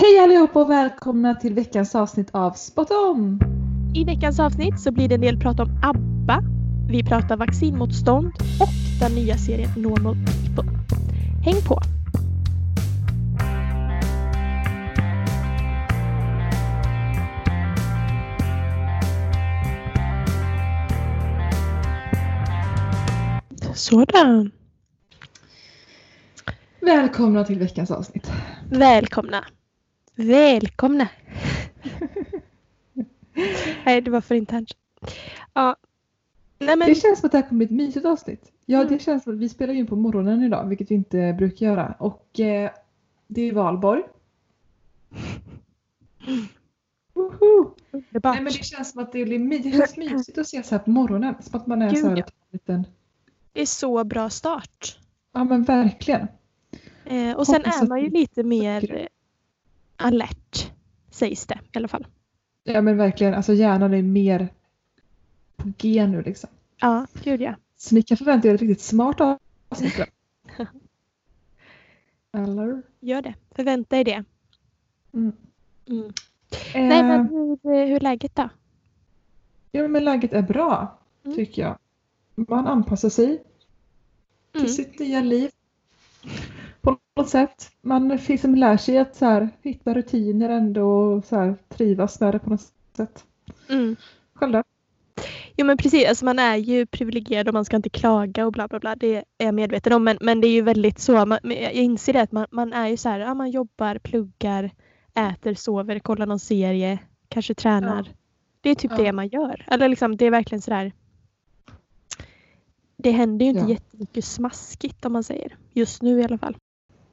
Hej allihopa och välkomna till veckans avsnitt av Spot On! I veckans avsnitt så blir det en del prat om ABBA, vi pratar vaccinmotstånd och den nya serien Normal People. Häng på! Sådan. Välkomna till veckans avsnitt. Välkomna. Välkomna. Nej, det var för internt. Ja. Nej, men... Det känns som att det här kommer bli ett mysigt avsnitt. Ja, Mm. det känns som att vi spelar in på morgonen idag, vilket vi inte brukar göra. Och eh, det är valborg. Woho! Underbart. Nej, men det känns som att det blir mysigt att se så här på morgonen. Som att man är Gud, så här ja. en liten... Det är så bra start. Ja men verkligen. Eh, och sen Hoppas är man ju lite mer alert, sägs det i alla fall. Ja men verkligen, alltså hjärnan är mer på G nu liksom. Ja, gud ja. Så ni kan förvänta er ett riktigt smart avsnitt. Eller? Gör det. Förvänta er det. Mm. Mm. Nej, Eh, men hur, hur är läget då? Ja men läget är bra, Mm. tycker jag. Man anpassar sig till Mm. sitt nya liv. Sätt. Man liksom lär sig att så här, hitta rutiner ändå och så här, trivas med det på något sätt. Mm. Själv då? Jo men precis, alltså man är ju privilegierad och man ska inte klaga och bla bla bla. Det är jag medveten om. Men, men det är ju väldigt så. Man, jag inser det att man, man är ju så här, ja, man jobbar, pluggar, äter, sover, kollar någon serie, kanske tränar. Ja. Det är typ Ja. det man gör. Eller liksom, det är verkligen sådär. Det händer ju inte Ja. jättemycket smaskigt om man säger. Just nu i alla fall.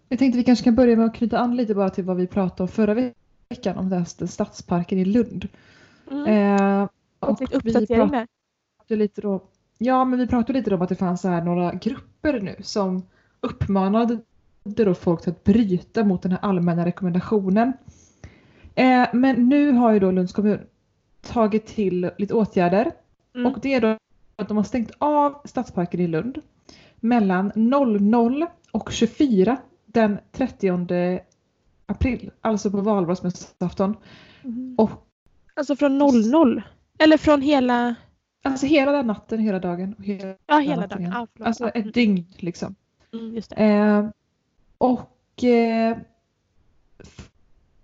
Jag tänkte vi kanske kan börja med att knyta an lite bara till vad vi pratade om förra veckan om den här stadsparken i Lund. Mm. Eh, lite vi pratade lite då, ja men vi pratade lite om att det fanns så här några grupper nu som uppmanade då folk till att bryta mot den här allmänna rekommendationen. Eh, men nu har ju då Lunds kommun tagit till lite åtgärder Mm. och det är då att de har stängt av stadsparken i Lund mellan 00 och 24 den 30 april, alltså på valborgsmässoafton. Mm. Och Alltså från 00? Eller från hela, alltså hela den natten, hela dagen. Och hela, ja hela natten dagen? förlåt. Alltså ett dygn liksom. mm, just det. Eh, och eh,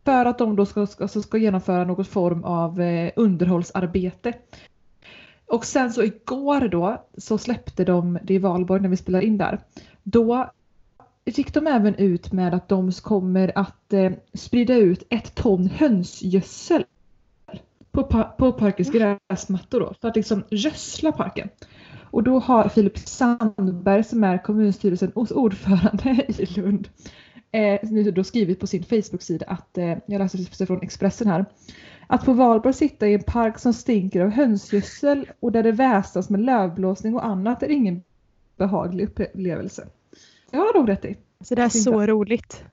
för att de då ska, ska, alltså ska genomföra någon form av eh, underhållsarbete. Och sen så igår då så släppte de, det i Valborg när vi spelar in där, då gick de även ut med att de kommer att eh, sprida ut ett ton hönsgödsel på, pa- på parkens gräsmattor då, för att liksom gödsla parken. Och då har Filip Sandberg som är kommunstyrelsens ordförande i Lund eh, nu då skrivit på sin Facebook-sida att, eh, jag läser från Expressen här, att på valborg sitta i en park som stinker av hönsgödsel och där det väsas med lövblåsning och annat är ingen behaglig upplevelse. Det har nog rätt i. Så det är så va? roligt.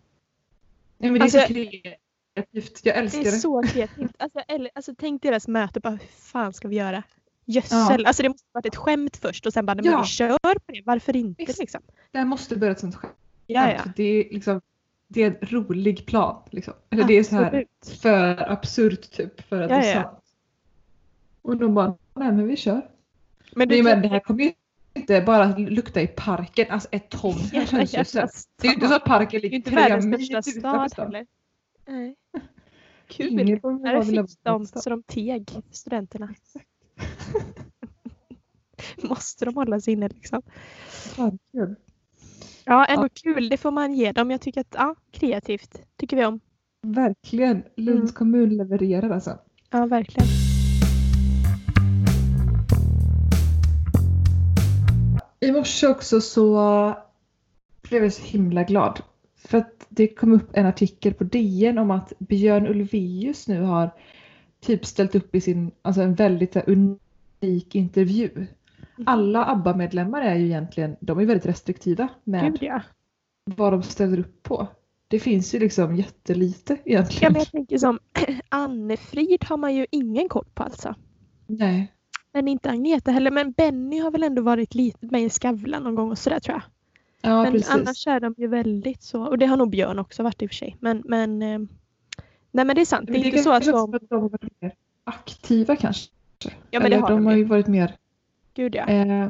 Nej, men det är Alltså- så kreativt, jag Det älskar är det. så kreativt. Alltså, eller, alltså, tänk deras möte, bara hur fan ska vi göra? Gödsel, alltså det måste varit ett skämt först och sen bara, men Ja. vi kör på det, varför inte Visst. liksom? Det här måste börja ett sånt skämt. Ja, ja. Det är liksom det är en rolig plan. Liksom. Eller det är så här Absolut. för absurt typ för att Ja, det är ja. sant. Och de bara, nej men vi kör. Men du, men det här kommer ju inte bara lukta i parken, alltså ett ton Jävla hönsgödsel. jävla Det är ju inte så stad. att parken ju ligger inte tre världens mil utanför stad stan. heller. Nej. Ingen Kul. kommer Där vara vilja fick de så de teg, studenterna. Måste de hålla sig inne liksom. Kul. Ja, ändå kul. Det får man ge dem. Jag tycker att, ja, kreativt tycker vi om. Verkligen. Lunds Mm. kommun levererar alltså. Ja, verkligen. I morse också så blev jag så himla glad. För att det kom upp en artikel på DN om att Björn Ulvaeus nu har typ ställt upp i sin, alltså en väldigt unik intervju. Mm. Alla ABBA-medlemmar är ju egentligen, de är väldigt restriktiva med Gud ja. vad de ställer upp på. Det finns ju liksom jättelite ja egentligen. men jag tänker som Anne-Frid har man ju ingen koll på alltså. Nej. Men inte Agneta heller. Men Benny har väl ändå varit lite med i Skavlan någon gång och sådär tror jag. Ja, men precis. annars är de ju väldigt så. Och det har nog Björn också varit i och för sig. Men, men eh, Nej men det är sant. Det är inte så att de... att de har varit mer aktiva kanske. Ja men det Eller har de de har ju. varit mer Gud ja. Eh,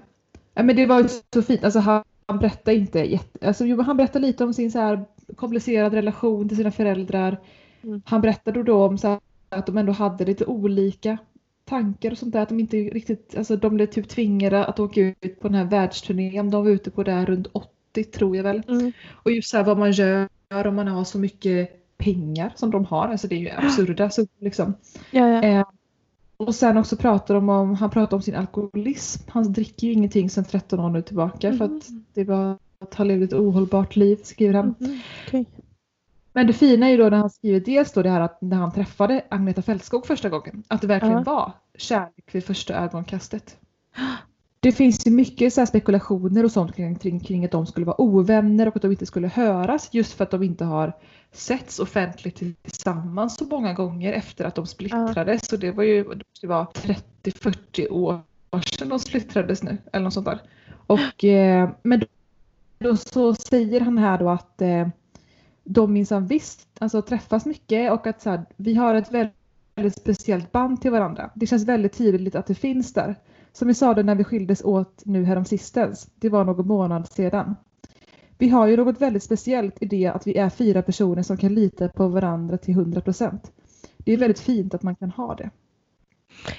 men det var ju så fint. Alltså, han, berättade inte jätte, alltså, han berättade lite om sin så här komplicerad relation till sina föräldrar. Mm. Han berättade då om så här, att de ändå hade lite olika tankar och sånt där. Att de inte riktigt, alltså de blev typ tvingade att åka ut på den här världsturnén. De var ute på där runt 80 tror jag väl. Mm. Och just så här vad man gör om man har så mycket pengar som de har. Alltså det är ju absurda summor liksom. Ja, ja. Eh, och sen också pratar de om, han pratar om sin alkoholism. Han dricker ju ingenting sedan 13 år nu tillbaka för att Mhm. det var att han levde ett ohållbart liv, skriver han. Mhm. Okej. Men det fina är ju då när han skriver dels då det här att när han träffade Agneta Fältskog första gången, att det verkligen Ja. var kärlek vid första ögonkastet. Det finns ju mycket så spekulationer och sånt kring, kring, att de skulle vara ovänner och att de inte skulle höras just för att de inte har setts offentligt tillsammans så många gånger efter att de splittrades. Så det var ju det vara 30-40 år sedan de splittrades nu eller något sånt där. Och, eh, men då så säger han här då att eh, de minsann visst alltså, träffas mycket och att så här, vi har ett väldigt, väldigt speciellt band till varandra. Det känns väldigt tydligt att det finns där. Som vi sa det när vi skildes åt nu häromsistens. Det var någon månad sedan. Vi har ju något väldigt speciellt i det att vi är fyra personer som kan lita på varandra till 100 procent. Det är väldigt fint att man kan ha det.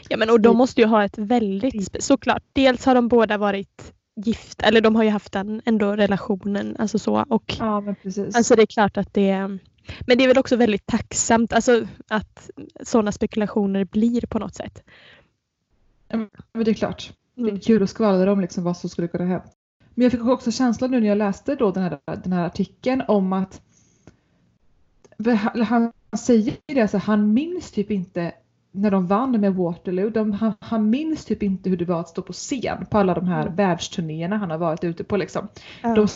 Ja men och de måste ju ha ett väldigt, såklart, dels har de båda varit gift, eller de har ju haft en ändå relationen, alltså så och Ja, men precis. alltså det är klart att det men det är väl också väldigt tacksamt alltså, att sådana spekulationer blir på något sätt. men det är klart. Det Mm. är kul att skvallra om liksom vad som skulle kunna hända. Men jag fick också känslan nu när jag läste då den, här, den här artikeln om att han säger det, alltså, han minns typ inte när de vann med Waterloo. De, han, han minns typ inte hur det var att stå på scen på alla de här Mm. världsturnéerna han har varit ute på. Liksom. Ja. De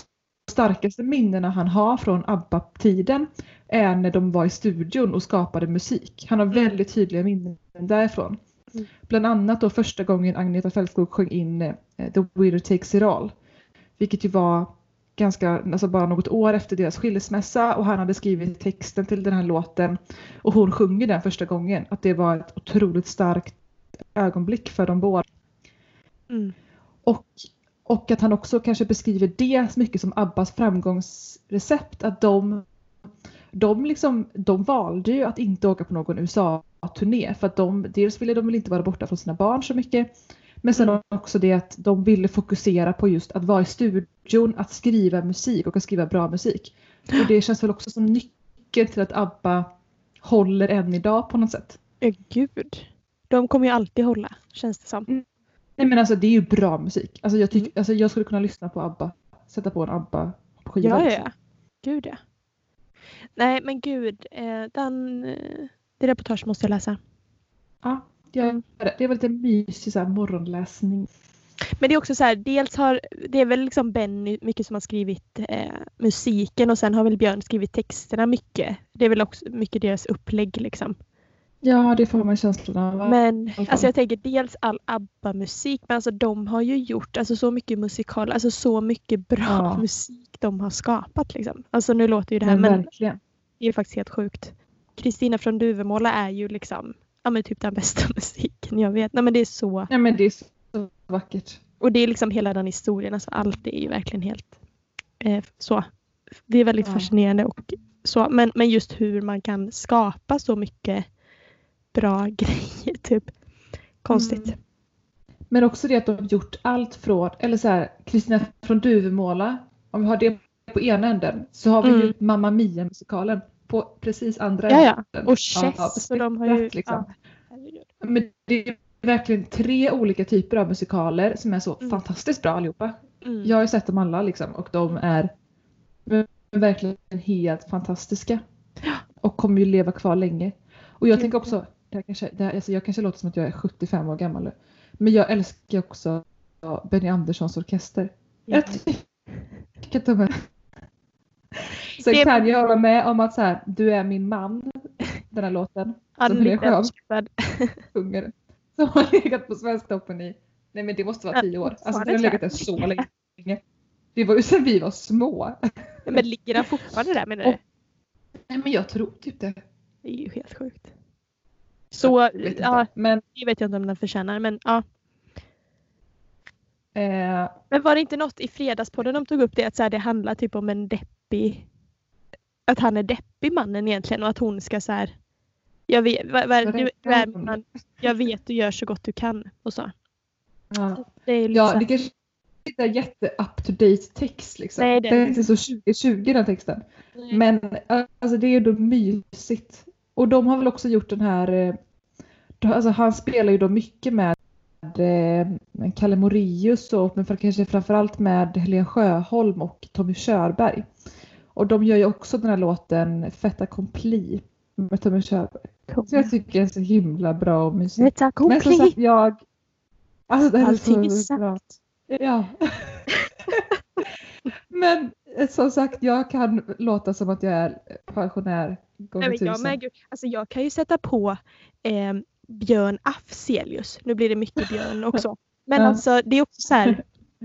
starkaste minnena han har från ABBA-tiden är när de var i studion och skapade musik. Han har Mm. väldigt tydliga minnen därifrån. Mm. Bland annat då första gången Agneta Fältskog sjöng in eh, The Winner Takes It All. Vilket ju var ganska, alltså bara något år efter deras skilsmässa och han hade skrivit texten till den här låten och hon sjunger den första gången. Att det var ett otroligt starkt ögonblick för dem båda. Mm. Och, och att han också kanske beskriver det mycket som Abbas framgångsrecept. Att de, de, liksom, de valde ju att inte åka på någon USA-turné. För att de, dels ville de väl inte vara borta från sina barn så mycket. Men sen Mm. också det att de ville fokusera på just att vara i studion, att skriva musik och att skriva bra musik. Och det känns väl också som nyckeln till att ABBA håller än idag på något sätt. Gud. De kommer ju alltid hålla, känns det som. Nej men alltså det är ju bra musik. Alltså jag, tyck, Mm. alltså jag skulle kunna lyssna på ABBA, sätta på en ABBA-skiva. Ja, ja, liksom. ja. Gud ja. Nej men gud, eh, den, eh, det reportage måste jag läsa. ja jag, Mm. det var lite mysig så här, morgonläsning. Men det är också så här, dels har, det är väl liksom Benny mycket som har skrivit eh, musiken och sen har väl Björn skrivit texterna mycket. Det är väl också mycket deras upplägg liksom. Ja det får man känslan av. Men alltså jag tänker dels all ABBA-musik, men alltså de har ju gjort alltså, så mycket musikal, alltså så mycket bra Ja. musik de har skapat liksom. Alltså nu låter ju det här men, men det är faktiskt helt sjukt. Kristina från Duvemåla är ju liksom ja, men typ den bästa musiken jag vet. Nej men det är så Nej men det är så vackert. och det är liksom hela den historien, alltså allt är ju verkligen helt eh, så. Det är väldigt Ja. fascinerande och så, men, men just hur man kan skapa så mycket bra grejer, typ. Konstigt. Mm. Men också det att de har gjort allt från, eller så här, Kristina från Duvemåla, om vi har det på ena änden så har vi ju Mm. Mamma Mia-musikalen på precis andra Ja, ja. änden. Och Chess, så de har ju... liksom. ja. Men det verkligen tre olika typer av musikaler som är så Mm. fantastiskt bra allihopa. Mm. Jag har ju sett dem alla liksom och de är verkligen helt fantastiska. Och kommer ju leva kvar länge. Och jag Gud, tänker också, det kanske, det här, alltså jag kanske låter som att jag är 75 år gammal nu. Men jag älskar också Benny Anderssons orkester. Ja. Jag tycker att de är... Sen Det- kan jag hålla med om att så här, du är min man, den här låten, Ja, som skön. överskattad. sjunger. Som har legat på Svensktoppen i, nej men det måste vara tio år. Alltså den har legat där så länge. Det var ju sedan vi var små. Men ligger den fortfarande där menar du? Och- Nej men jag tror typ det. Det är ju helt sjukt. Så, Jag vet ja, Men det vet jag inte om den förtjänar men ja. eh, Men var det inte något i fredagspodden de tog upp det att så här, det handlar typ om en deppig att han är deppig mannen egentligen och att hon ska så här jag vet, vad, vad, min man, jag vet du gör så gott du kan och så. ja. Det är ja, här- det kanske inte är jätte up to date text liksom. Nej, det är det är inte så 2020 den texten. Men alltså, det är ju då mysigt. Och de har väl också gjort den här, eh, alltså han spelar ju då mycket med eh, Kalle Moraeus och men för, kanske framförallt med Helene Sjöholm och Tommy Körberg. Och de gör ju också den här låten Fetta Compli med Tommy Körberg. Så jag tycker det är så himla bra mysigt. Veta Men som sagt, jag... Alltså det här Allting är så bra. Ja. Men eh, som sagt, jag kan låta som att jag är pensionär Nej, gånger men jag, gud, alltså jag kan ju sätta på eh, Björn Afzelius. Nu blir det mycket Björn också. Men Ja. alltså det är också så här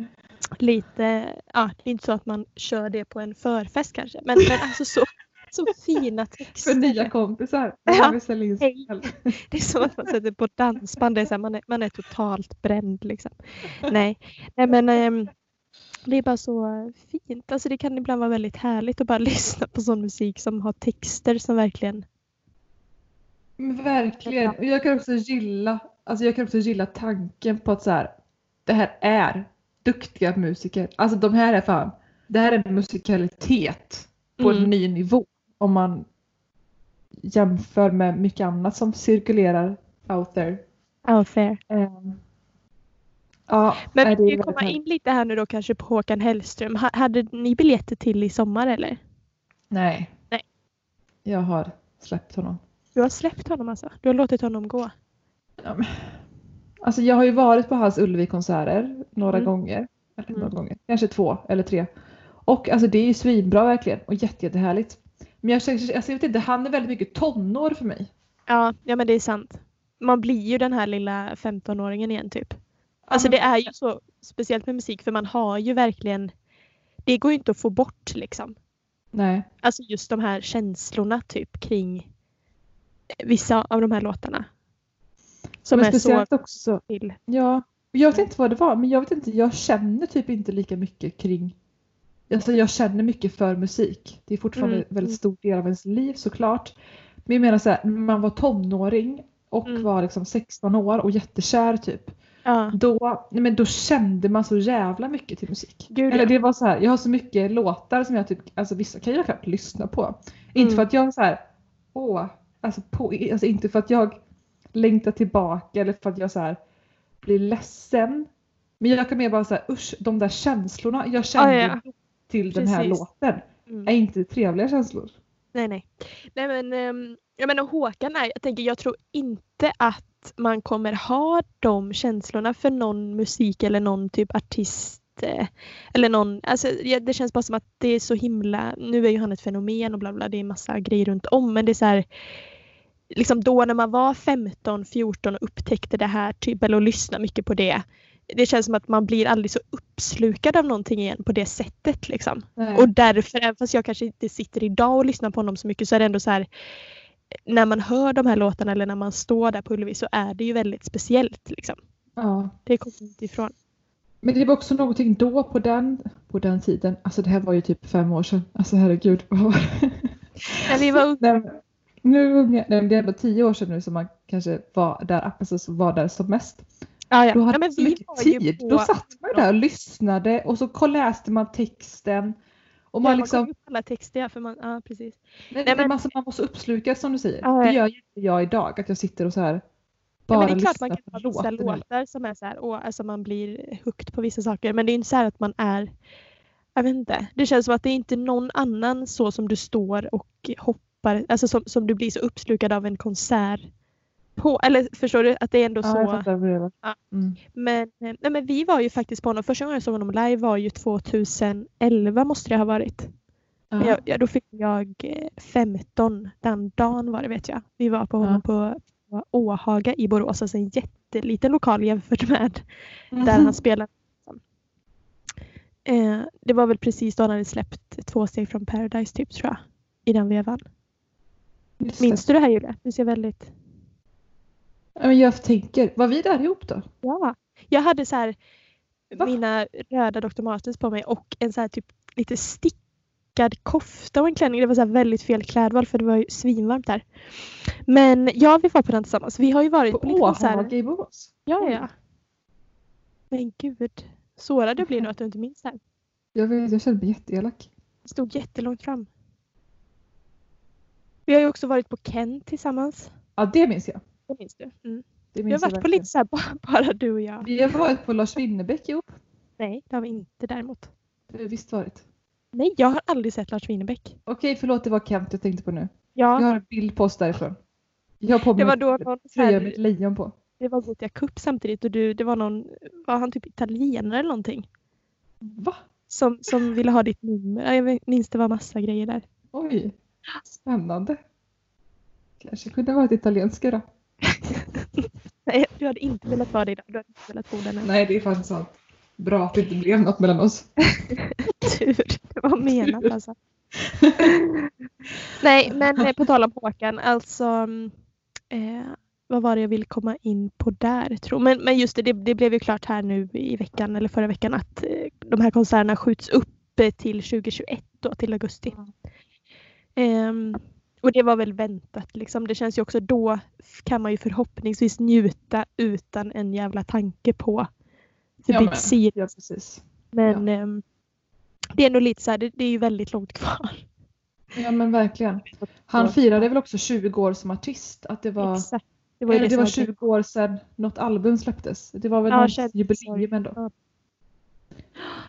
lite, ja det är inte så att man kör det på en förfest kanske. Men, men alltså så, så fina texter. För nya kompisar. Ja. Det är som att man sätter på dansband. Det är så här, man, är, man är totalt bränd liksom. Nej, Nej men ehm, det är bara så fint. Alltså det kan ibland vara väldigt härligt att bara lyssna på sån musik som har texter som verkligen Verkligen. Jag kan också gilla, alltså jag kan också gilla tanken på att så här, det här är duktiga musiker. Alltså de här är fan, det här är musikalitet på Mm. en ny nivå. Om man jämför med mycket annat som cirkulerar out there. out there. Ehm, ja, Men vi kan ju komma in lite här nu då kanske på Håkan Hellström. Ha, hade ni biljetter till i sommar eller? Nej. Nej. Jag har släppt honom. Du har släppt honom alltså? Du har låtit honom gå? Ja, men, alltså jag har ju varit på hans Ullevi-konserter några Mm. gånger. Eller några Mm. gånger. Kanske två eller tre. Och alltså det är ju svinbra verkligen och jätte, jättehärligt. Men jag, känner- alltså, jag vet inte, han är väldigt mycket tonår för mig. Ja, ja men det är sant. Man blir ju den här lilla 15-åringen igen typ. Alltså det är ju så speciellt med musik för man har ju verkligen Det går ju inte att få bort liksom. Nej. Alltså just de här känslorna typ kring vissa av de här låtarna. Som men är så också. till. Ja. Jag vet inte vad det var men jag vet inte, jag känner typ inte lika mycket kring Alltså jag känner mycket för musik. Det är fortfarande Mm, en väldigt stor del av ens liv såklart. Men jag menar så här, när man var tonåring och Mm. var liksom 16 år och jättekär typ. Ja, Då, nej men då kände man så jävla mycket till musik. Gud, Eller det var så här, jag har så mycket låtar som jag typ, alltså vissa kan jag knappt lyssna på. Inte Mm. för att jag så här, åh, alltså, på, alltså inte för att jag längtar tillbaka eller för att jag så här blir ledsen. Men jag kan mer bara säga usch, de där känslorna jag kände ja. Till den här Precis. låten mm. är inte trevliga känslor. Nej, nej. Nej men, um, jag menar Håkan är, jag tänker jag tror inte att man kommer ha de känslorna för någon musik eller någon typ artist eh, eller någon, alltså det känns bara som att det är så himla, nu är ju han ett fenomen och bla bla, det är massa grejer runt om men det är så här liksom då när man var 15, 14 och upptäckte det här typ eller och lyssnade mycket på det det känns som att man blir aldrig så uppslukad av någonting igen på det sättet liksom. Och därför, även fast jag kanske inte sitter idag och lyssnar på honom så mycket så är det ändå så här när man hör de här låtarna eller när man står där på Ullevi så är det ju väldigt speciellt. Liksom. ja. Det kommer inte ifrån. Men det var också någonting då på den, på den tiden, alltså det här var ju typ fem år sedan, alltså herregud. När vi var unga, nu, men det är ändå tio år sedan nu som man kanske var där, alltså, var där som mest. Ja, ja. Ja, man så vi mycket tid. på, Då satt man där och lyssnade och så läste man texten. Och man ja, man liksom, kom alla texter, ja, för man, ja precis. nej, nej, men- man, man var så uppslukad som du säger. Ja, det ja. gör inte jag idag, att jag sitter och så här Ja, bara men det är klart man kan ha vissa låtar som är så här, åh, alltså man blir hooked på vissa saker men det är inte så här att man är jag vet inte. Det känns som att det är inte någon annan så som du står och hoppar, alltså som, som du blir så uppslukad av en konsert på. Eller förstår du? Att det är ändå Ja, jag så. fattar vad det. Ja. Mm. Men, eh, nej, men vi var ju faktiskt på honom, första gången jag såg honom live var ju 2011 måste det ha varit. Ja. Jag, jag, då fick jag eh, 15 den dagen var det vet jag. Vi var på Ja. honom på, på Åhaga i Borås, alltså en jätteliten lokal jämfört med Mhm. där han spelade. Eh, det var väl precis då han hade släppt två steg från Paradise typ tror jag. I den vevan. Just Minns det. du det här Julia? Du ser väldigt... Men jag tänker, var vi där ihop då? Ja. Jag hade så här Va? mina röda Dr. Martens på mig och en så här typ lite stickad kofta och en klänning. Det var så här väldigt fel klädval för det var ju svinvarmt där. Men ja, vi var på den tillsammans. Vi har ju varit På på, lite konserter. I Borås? Ja, ja. Men gud. Sårad jag blir nu att du inte minns det här. Jag, vet, jag känner mig jätteelak. Det stod jättelångt fram. Vi har ju också varit på Ken tillsammans. Ja, det minns jag. Det minns du? Mm. Det Vi har minns jag varit på lite så här bara, bara du och jag. Vi har varit på Lars Winnerbäck ihop. Nej, det har vi inte däremot. Det har vi visst varit. Nej, jag har aldrig sett Lars Winnerbäck. Okej, förlåt, det var Kent jag tänkte på nu. Ja, Jag har en bild på oss därifrån. Jag har på mig det var då någon tröja med ett lejon på. det var Gothia Cup samtidigt och du, det var någon, var han typ italienare eller någonting? Va? Som, som ville ha ditt nummer. Ja, Jag minns det var massa grejer där. Oj, spännande. Kanske kunde ha varit italienska då. Nej, du hade inte velat vara det idag. Du hade inte velat bo där nu. Nej, det är faktiskt sant. Bra att det inte blev något mellan oss. Tur. Det var menat alltså. Nej, men eh, på tal om Håkan, alltså mm, eh, vad var det jag ville komma in på där tror Men, men just det, det, det blev ju klart här nu i veckan eller förra veckan att eh, de här konserterna skjuts upp eh, till 2021 då, till augusti. Ehm, och det var väl väntat liksom. Det känns ju också då kan man ju förhoppningsvis njuta utan en jävla tanke på The Ja, Big men. Ja, precis. Men ehm, det är ändå lite så här, det, det är ju väldigt långt kvar. Ja, men verkligen. Han firade väl också 20 år som artist. Att det var, Exakt. Det var eller det, det var som 20 år sedan något album släpptes. Det var väl Ja, något känns jubileum ändå.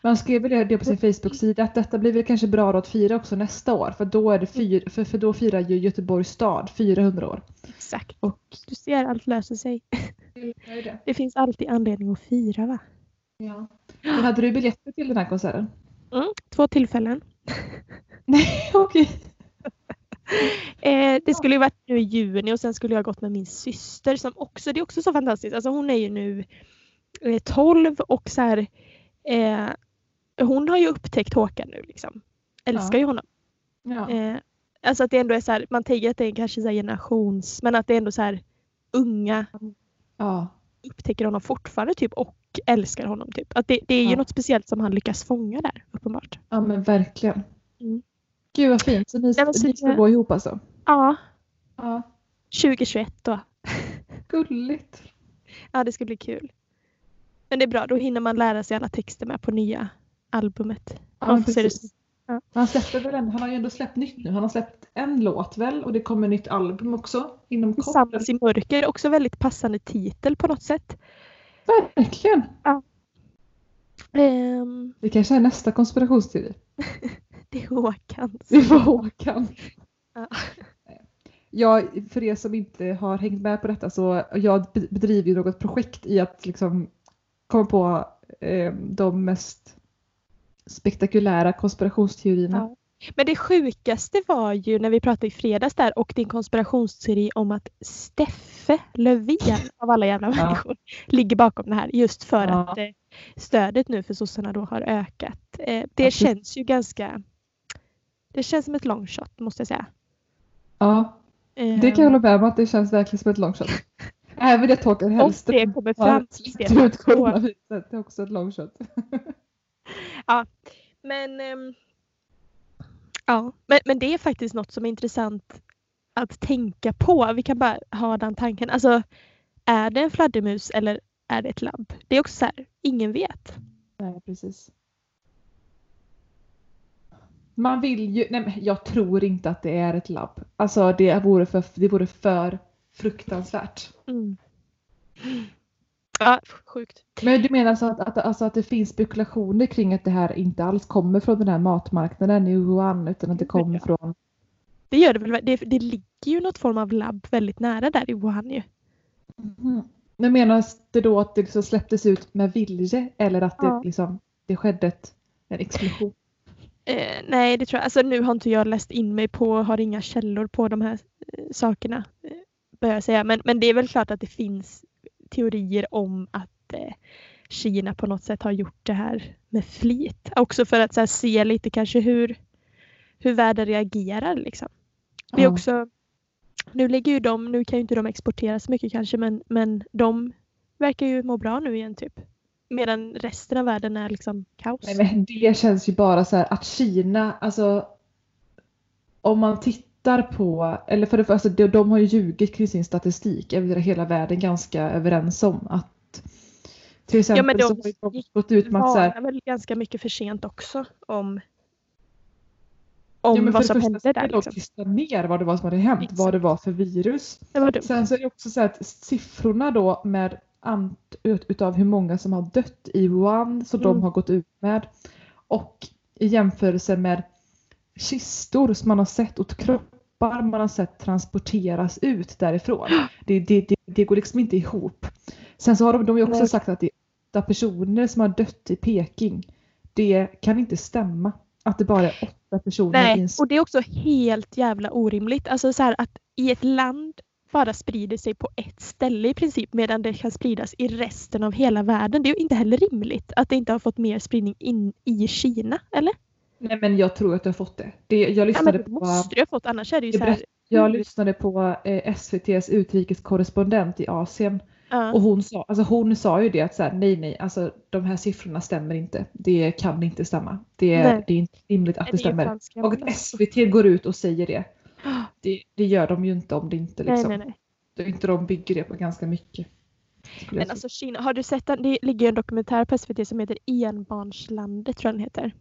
Han skrev väl det på sin Facebook-sida att detta blir väl kanske bra att fira också nästa år. För då, är det fyr, för, för då firar ju Göteborgs stad 400 år. Exakt. Och Du ser, allt löser sig. det. Det finns alltid anledning att fira va? Ja. Men hade du biljetter till den här konserten? Mm, två tillfällen. Nej, okej. Eh, det skulle ju varit nu i juni och sen skulle jag gått med min syster som också, det är också så fantastiskt. Alltså hon är ju nu eh, 12 och så här, eh, hon har ju upptäckt Håkan nu liksom. Älskar Ja. ju honom. Ja. Eh, alltså att det ändå är så här, man tänker att det är kanske så här generations, men att det är ändå så här unga ja. upptäcker honom fortfarande typ och älskar honom typ. Att det, det är ju Ja. något speciellt som han lyckas fånga där uppenbart. ja, men verkligen. Mm. Gud vad fint. Så ni, Ja, ni ska gå ihop alltså? Ja, Ja. 2021 då. Gulligt. Ja, det ska bli kul. Men det är bra, då hinner man lära sig alla texter med på nya albumet. Ja, precis. Ja. Han, släpper väl en, han har ju ändå släppt nytt nu. Han har släppt en låt väl och det kommer nytt album också inom kort. Tillsammans i mörker, också väldigt passande titel på något sätt. Verkligen. Ehm, Det kanske är nästa konspirationsteori. det är Håkans. Det var Håkan. Ja. Ja, för er som inte har hängt med på detta så jag be- bedriver något projekt i att liksom komma på eh, de mest spektakulära konspirationsteorierna. Ja. Men det sjukaste var ju när vi pratade i fredags där och din konspirationsteori om att Steffe Löfven av alla jävla Ja. människor ligger bakom det här just för Ja. att eh, stödet nu för sossarna då har ökat. Eh, det precis. känns ju ganska det känns som ett long shot måste jag säga. Ja, det kan jag hålla med om att det känns verkligen som ett long shot. Även det Om Hellström det kommer fram. ut coronaviruset. Det är också ett long shot. Men, ehm, ja. men, men det är faktiskt något som är intressant att tänka på. Vi kan bara ha den tanken. Alltså, är det en fladdermus eller är det ett labb? Det är också så här, ingen vet. Nej, precis. Man vill ju, nej men jag tror inte att det är ett labb. Alltså det vore för, det vore för fruktansvärt. Mm. Ja, sjukt. Men du menar alltså att, att, alltså att det finns spekulationer kring att det här inte alls kommer från den här matmarknaden i Wuhan utan att det kommer från... Det gör det väl. Det, det ligger ju något form av labb väldigt nära där i Wuhan ju. Mhm. Men menas det då att det liksom släpptes ut med vilje eller att det, Ja. liksom, det skedde ett, en explosion? Eh, nej, det tror jag. Alltså nu har inte jag läst in mig på, har inga källor på de här eh, sakerna. Bör jag säga. Men, men det är väl klart att det finns teorier om att eh, Kina på något sätt har gjort det här med flit. Också för att här, se lite kanske hur, hur världen reagerar liksom. Det är Ja. också nu ligger ju de, nu kan ju inte de exportera så mycket kanske men, men de verkar ju må bra nu igen typ. Medan resten av världen är liksom kaos. Nej, men det känns ju bara så här att Kina, alltså om man tittar på, eller för det första, de, de har ju ljugit kring sin statistik, är hela världen ganska överens om att till exempel ja, men de så har de gått ut med att så här, väl ganska mycket för sent också om om ja, vad som hände där. Liksom. tysta ner vad det var som hade hänt, Exakt. vad det var för virus. Det Sen så är det också så att siffrorna då med ant ut, utav hur många som har dött i Wuhan som mm. de har gått ut med och i jämförelse med kistor som man har sett och kroppar man har sett transporteras ut därifrån. Det, det, det, det går liksom inte ihop. Sen så har de, de har också sagt att det är åtta personer som har dött i Peking. Det kan inte stämma. Att det bara är åtta personer. Nej, och det är också helt jävla orimligt. Alltså så här att i ett land bara sprider sig på ett ställe i princip medan det kan spridas i resten av hela världen. Det är ju inte heller rimligt att det inte har fått mer spridning in i Kina, eller? Nej men jag tror att det har fått det. det jag lyssnade ja, men det måste det ha fått, annars är det ju så här... Jag lyssnade på eh, SVTs utrikeskorrespondent i Asien Ja. Och hon sa, alltså hon sa ju det att så här, nej nej, alltså de här siffrorna stämmer inte. Det kan inte stämma. Det är, det är inte rimligt att det, det stämmer. Och att SVT går ut och säger det. Det, det gör de ju inte om det inte liksom. Nej, nej, nej. Det inte de bygger det på ganska mycket. Men alltså Kina, har du sett den? Det ligger en dokumentär på SVT som heter Enbarnslandet tror jag den heter.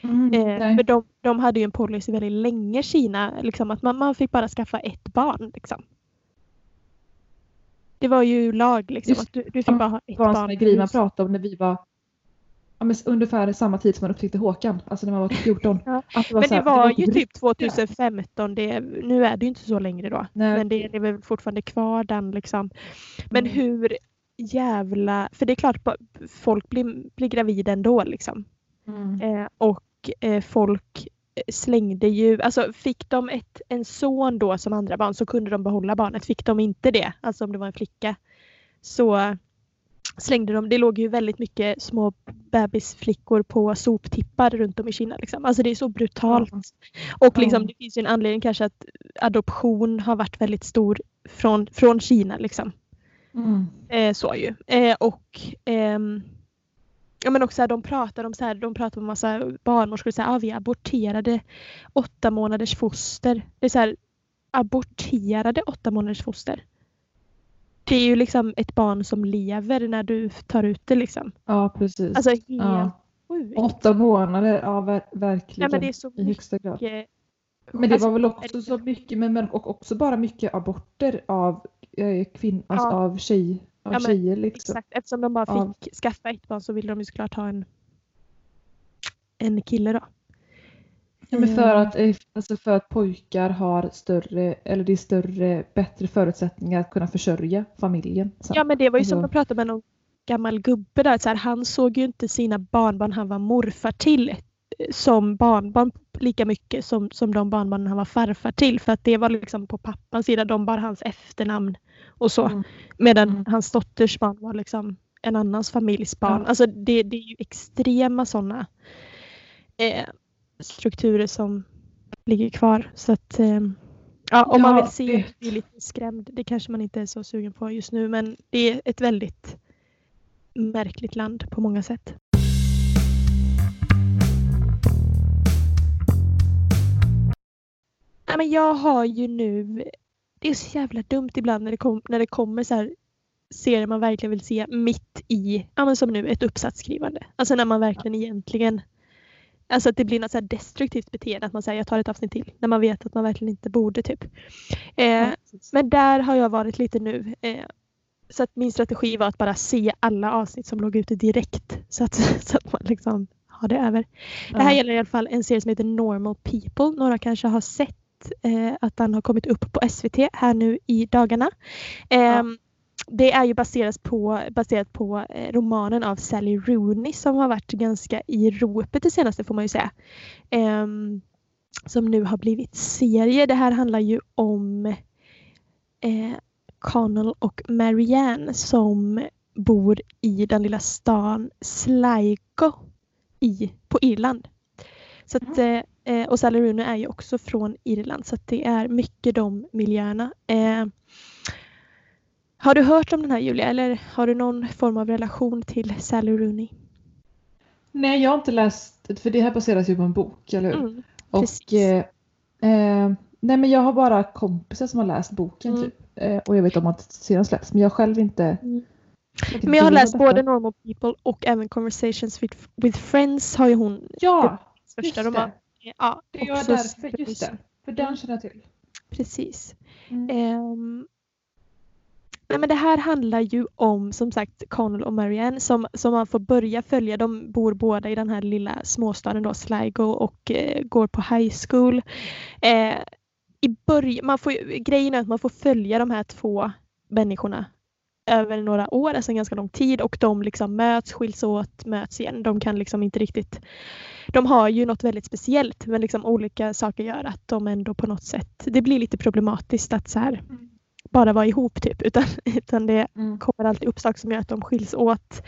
Mm, eh, för de, de hade ju en policy väldigt länge Kina, liksom, att man, man fick bara skaffa ett barn. Liksom. Det var ju lag liksom. Att du, du fick bara ha ett barn. Det var en grej man pratade om när vi var ja, men ungefär samma tid som man upptäckte Håkan. Alltså när man var 14. Ja. Det var men det här, var, det var ju typ 2015. Det, nu är det ju inte så längre då. Nej. Men det, det är väl fortfarande kvar den liksom. Men mm. hur jävla... För det är klart folk blir, blir gravida ändå liksom. Mm. Eh, och eh, folk slängde ju, alltså fick de ett, en son då som andra barn så kunde de behålla barnet. Fick de inte det, alltså om det var en flicka, så slängde de, det låg ju väldigt mycket små bebisflickor på soptippar runt om i Kina. Liksom. Alltså det är så brutalt. Mm. Och liksom, det finns ju en anledning kanske att adoption har varit väldigt stor från, från Kina. Liksom. Mm. Eh, så ju. Eh, och ehm, Ja men också här, de pratar om så här, de pratar om massa barnmorskor så här, ah, vi aborterade åtta månaders foster. Det är så här, aborterade åtta månaders foster. Det är ju liksom ett barn som lever när du tar ut det liksom. Ja precis. Alltså helt ja. Åtta månader, ja ver verkligen. Ja, men det är så I högsta grad. Men det alltså, var väl också så mycket, men, och också bara mycket aborter av eh, kvinn, alltså ja. av tjej, av ja, tjejer. Liksom. Exakt, eftersom de bara fick av... skaffa ett barn så ville de ju såklart ha en, en kille då. Ja, men för, att, eh, alltså för att pojkar har större, eller det är större, bättre förutsättningar att kunna försörja familjen. Så. Ja men det var ju som att prata med någon gammal gubbe där. Så här, han såg ju inte sina barnbarn han var morfar till eh, som barnbarn lika mycket som, som de barnbarn han var farfar till. För att det var liksom på pappans sida, de bar hans efternamn och så. Mm. Medan mm. hans dotters barn var liksom en annans familjs barn. Ja. Alltså det, det är ju extrema sådana eh, strukturer som ligger kvar. Så att eh, ja, om ja, man vill se det... bli lite skrämd, det kanske man inte är så sugen på just nu men det är ett väldigt märkligt land på många sätt. Ja, men jag har ju nu det är så jävla dumt ibland när det, kom, när det kommer så här serier man verkligen vill se mitt i, ja men som nu, ett uppsatsskrivande. Alltså när man verkligen egentligen Alltså att det blir något så destruktivt beteende att man säger jag tar ett avsnitt till när man vet att man verkligen inte borde typ. Eh, ja, men där har jag varit lite nu. Eh, så att min strategi var att bara se alla avsnitt som låg ute direkt så att, så att man liksom har det över. Ja. Det här gäller i alla fall en serie som heter Normal People. Några kanske har sett eh, att den har kommit upp på SVT här nu i dagarna. Eh, ja. Ehm, det är ju baserat på, baserat på eh, romanen av Sally Rooney som har varit ganska i ropet det senaste får man ju säga. Ehm, som nu har blivit serie. Det här handlar ju om eh, Connell och Marianne som bor i den lilla stan Sligo i, på Irland. Så att, mm. Eh, och Sally Rooney är ju också från Irland så att det är mycket de miljöerna. Eh, har du hört om den här Julia eller har du någon form av relation till Sally Rooney? Nej, jag har inte läst, för det här baseras ju på en bok, eller hur? Mm, och eh, eh, Nej men jag har bara kompisar som har läst boken Mm. typ. Eh, och jag vet om att serien släpps men jag själv inte Mm. Men jag har läst detta. både Normal People och även Conversations with, with Friends har ju hon Ja, första roman. Ja, Det var därför, just det. För den Mm. känner jag till. Precis. Mm. Ehm, nej men det här handlar ju om som sagt Connell och Marianne som, som man får börja följa. De bor båda i den här lilla småstaden då, Sligo och eh, går på high school. Eh, i början, man får, grejen är att man får följa de här två människorna över några år, alltså en ganska lång tid och de liksom möts, skiljs åt, möts igen. De kan liksom inte riktigt de har ju något väldigt speciellt men liksom olika saker gör att de ändå på något sätt, det blir lite problematiskt att så här Mm. bara vara ihop typ utan, utan det Mm. kommer alltid upp saker som gör att de skiljs åt.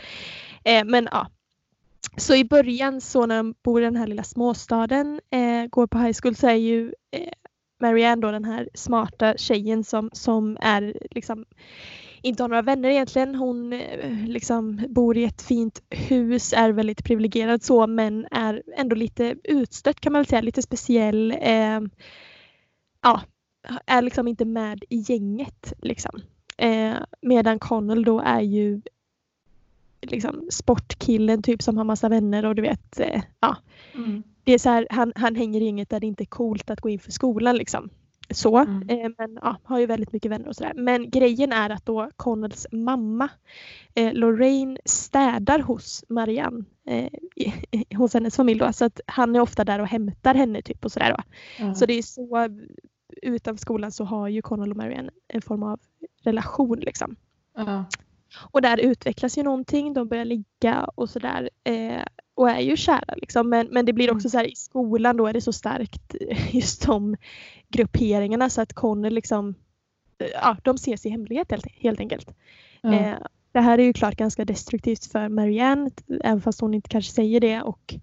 Eh, men ja. Så i början så när de bor i den här lilla småstaden, eh, går på high school så är ju eh, Marianne då den här smarta tjejen som, som är liksom inte har några vänner egentligen. Hon eh, liksom bor i ett fint hus, är väldigt privilegierad så men är ändå lite utstött kan man väl säga, lite speciell. Eh, ja, är liksom inte med i gänget liksom. Eh, medan Connell då är ju liksom sportkillen typ som har massa vänner och du vet, eh, ja. Mm. Det är så här, han, han hänger i gänget där det inte är coolt att gå in för skolan liksom. Så, Mm. eh, men ja, har ju väldigt mycket vänner och sådär. Men grejen är att då Connells mamma eh, Lorraine städar hos Marianne, eh, i, i, hos hennes familj då. Så att han är ofta där och hämtar henne typ och sådär. Ja. Så det är så, utanför skolan så har ju Connell och Marianne en form av relation liksom. Ja. Och där utvecklas ju någonting, de börjar ligga och sådär. Eh, och är ju kära liksom. Men, men det blir också Mm. så här i skolan då är det så starkt just de grupperingarna så att Connell liksom eh, Ja, de ses i hemlighet helt, helt enkelt. Ja. Eh, det här är ju klart ganska destruktivt för Marianne, även fast hon inte kanske säger det. Och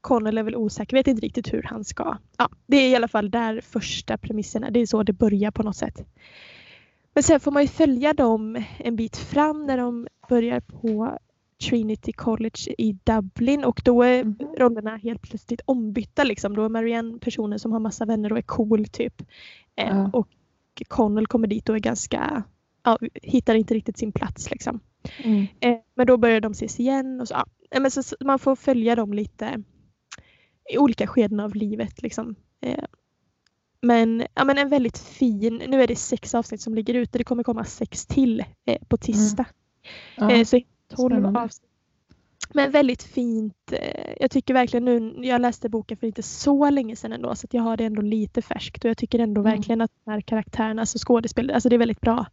Connell är väl osäker, vet inte riktigt hur han ska. Ja, det är i alla fall där första premisserna, det är så det börjar på något sätt. Men sen får man ju följa dem en bit fram när de börjar på Trinity College i Dublin och då är Mhm. rollerna helt plötsligt ombytta liksom. Då är Marianne personen som har massa vänner och är cool typ. Ja. Och Connell kommer dit och är ganska, ja, hittar inte riktigt sin plats liksom. Mm. Eh, men då börjar de ses igen och så, ja. Men så, man får följa dem lite i olika skeden av livet liksom. Eh, men, ja, men en väldigt fin, nu är det sex avsnitt som ligger ute, det kommer komma sex till eh, på tisdag. Ja. Eh, så 12 spännande. avsnitt. Men väldigt fint. eh, Jag tycker verkligen nu, jag läste boken för inte så länge sedan ändå så att jag har det ändå lite färskt och jag tycker ändå Mm. verkligen att de här karaktärerna, alltså skådespel, alltså det är väldigt bra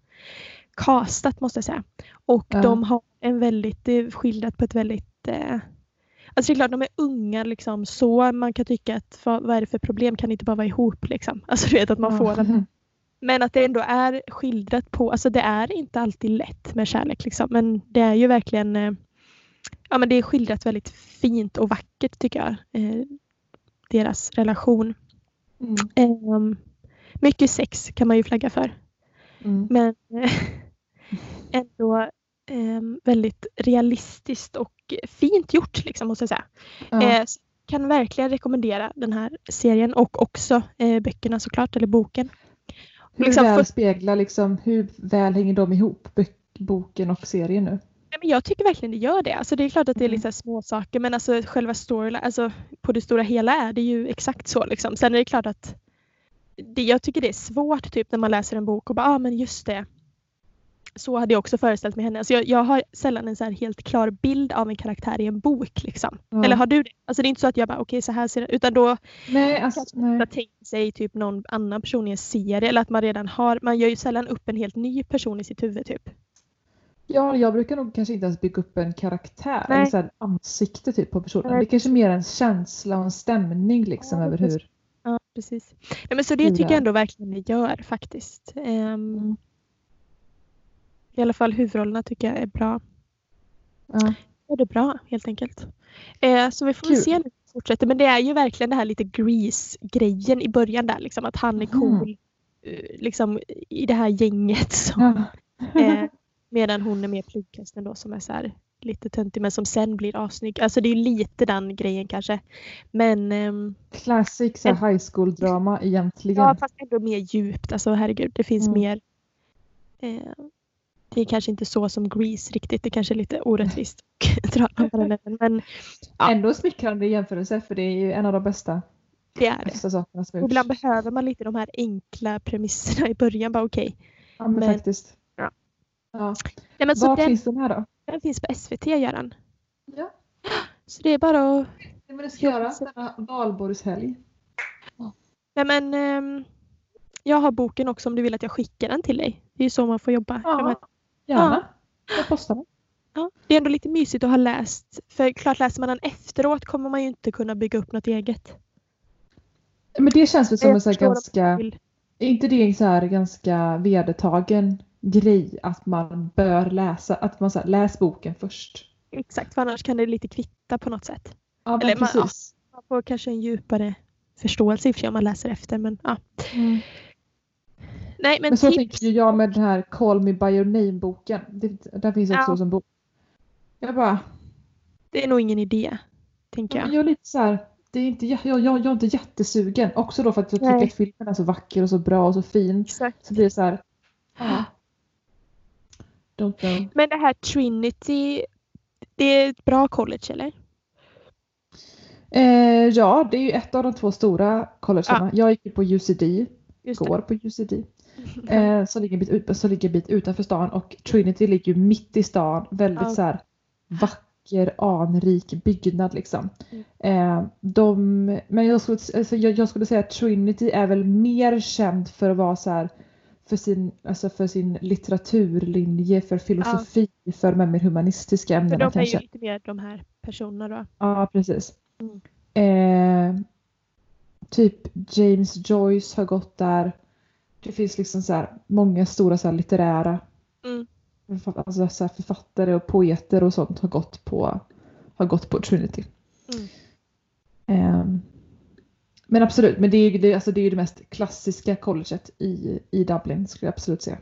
castat måste jag säga. Och Ja. de har en väldigt, det är skildrat på ett väldigt eh, Alltså det är klart de är unga liksom så man kan tycka att vad, vad är det för problem kan inte bara vara ihop liksom. Alltså du vet att man får den men att det ändå är skildrat på, alltså det är inte alltid lätt med kärlek liksom. Men det är ju verkligen, eh, ja men det är skildrat väldigt fint och vackert tycker jag. Eh, deras relation. Mm. Eh, mycket sex kan man ju flagga för. Mm. Men eh, ändå eh, väldigt realistiskt och fint gjort liksom måste jag säga. Så kan verkligen rekommendera den här serien och också eh, böckerna såklart, eller boken. Hur liksom väl för- speglar liksom, hur väl hänger de ihop, boken och serien nu? Nej, men jag tycker verkligen det gör det. Alltså det är klart att det är Mm. lite små saker men alltså själva storyline, alltså på det stora hela är det ju exakt så liksom. Sen är det klart att det, jag tycker det är svårt typ när man läser en bok och bara, ah, men just det. Så hade jag också föreställt mig henne. Alltså jag, jag har sällan en så helt klar bild av en karaktär i en bok liksom. Ja. Eller har du det? Alltså det är inte så att jag bara okej så här ser det utan då Nej, alltså, nej. tänker sig typ någon annan person i en serie eller att man redan har, man gör ju sällan upp en helt ny person i sitt huvud typ. Ja, jag brukar nog kanske inte ens bygga upp en karaktär, Nej. eller så här ansikte typ på personen. Nej. Det är kanske mer en känsla och en stämning liksom Ja, över hur... Ja, precis. Nej, men så det tycker jag ändå verkligen det gör faktiskt. Ehm, Mm. I alla fall huvudrollerna tycker jag är bra. Ja. Ja, det är bra helt enkelt. Eh, så vi får Kul. se nu fortsätter. Men det är ju verkligen det här lite Grease-grejen i början där. Liksom, att han är Mm. cool eh, liksom, i det här gänget. Som, Ja. eh, medan hon är mer plugghästen då som är så här lite töntig men som sen blir assnygg. Alltså det är ju lite den grejen kanske. Men ehm, Classic så high school drama egentligen. ja, fast ändå mer djupt. Alltså herregud, det finns Mm. mer. Eh, det är kanske inte så som Grease riktigt. Det kanske är lite orättvist. Men ja. Ändå smickrande jämförelse för det är ju en av de bästa, det är det. bästa har Och ibland behöver man lite de här enkla premisserna i början. Bara okej. Ja men, men- faktiskt. ja. Ja. Nej, Var den, finns den här då? den finns på SVT, Göran. Ja. Så det är bara att... Det men det ska göra denna valborgshelg. Nej men ehm, jag har boken också om du vill att jag skickar den till dig. Det är ju så man får jobba. Ja. Gärna. Jag postar den. Ja, det är ändå lite mysigt att ha läst. För klart läser man den efteråt kommer man ju inte kunna bygga upp något eget. Men det känns väl som en så ganska, är inte det en så här ganska vedertagen grej att man bör läsa, att man så här, läs boken först. Exakt, för annars kan det lite kvitta på något sätt. Ja Eller men man- precis. Man får kanske en djupare förståelse i och för sig om man läser efter. Men, ja. Mm. Nej men, Men så tips. tänker ju jag med den här Call Me By Your Name-boken. Den finns också Ja. som bok. Jag bara, Det är nog ingen idé. Tänker men jag. jag är lite så här, det är inte, jag, jag, jag är inte jättesugen. Också då för att jag tycker Nej. att filmen är så vacker och så bra och så fin. Exakt. Så blir det så här, know. Men det här Trinity. Det är ett bra college eller? Eh, ja, det är ju ett av de två stora collegerna. Jag gick ju på UCD, Just går på UCD. Eh, som, ligger en bit ut, som ligger en bit utanför stan och Trinity ligger ju mitt i stan. Väldigt Ja. så här vacker, anrik byggnad liksom. Mm. Eh, de, men jag skulle, alltså, jag, jag skulle säga att Trinity är väl mer känd för att vara så här för sin, alltså för sin litteraturlinje, för filosofi, för de här mer humanistiska För ämnena de är kanske. ju lite mer de här personerna då. Ja, precis. Mm. Eh, typ James Joyce har gått där. Det finns liksom så här många stora så här litterära Mm. alltså så här författare och poeter och sånt har gått på, har gått på Trinity. Mm. Eh, men absolut, men det är ju det, alltså det, är det mest klassiska colleget i, i Dublin skulle jag absolut säga.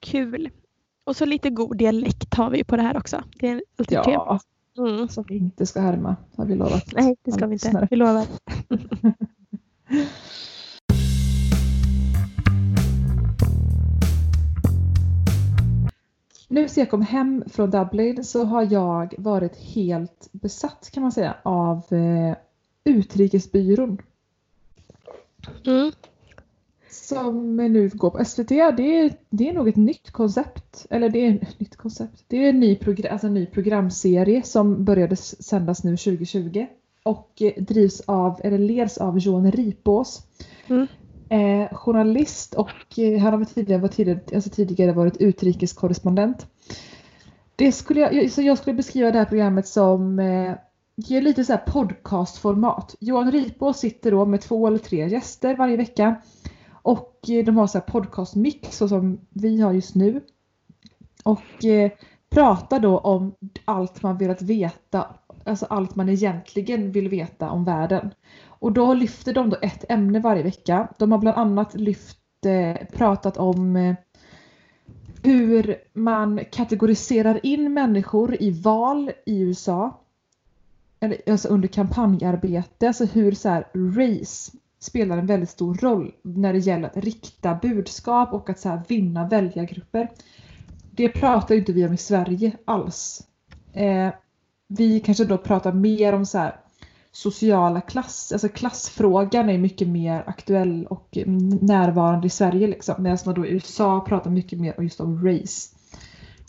Kul. Och så lite god dialekt har vi på det här också. Det är alltid trevligt. Mm. som vi inte ska härma har vi lovat. Nej, det ska vi inte. lyssnare. Vi lovar. Nu sen jag kom hem från Dublin så har jag varit helt besatt kan man säga av eh, Utrikesbyrån. Mm. Som nu går på SVT. Det är, det är nog ett nytt koncept. Eller det är ett nytt koncept. Det är en ny, progr- alltså en ny programserie som började sändas nu 2020. Och eh, drivs av, eller leds av Johan Ripås. Mm. Eh, journalist och eh, han har tidigare, varit tidigare, alltså tidigare varit utrikeskorrespondent. Det skulle jag, jag- så jag skulle beskriva det här programmet som eh, ger lite så här podcastformat. Johan Ripås sitter då med två eller tre gäster varje vecka. Och eh, de har så här podcastmix så som vi har just nu. Och eh, pratar då om allt man velat veta, alltså allt man egentligen vill veta om världen. Och då lyfter de då ett ämne varje vecka. De har bland annat lyft, eh, pratat om eh, hur man kategoriserar in människor i val i USA. Eller, alltså under kampanjarbete, alltså hur så här, race spelar en väldigt stor roll när det gäller att rikta budskap och att så här, vinna väljargrupper. Det pratar inte vi om i Sverige alls. Eh, vi kanske då pratar mer om så här, sociala klass, alltså klassfrågan är mycket mer aktuell och närvarande i Sverige liksom. Medan man då i USA pratar mycket mer just om race.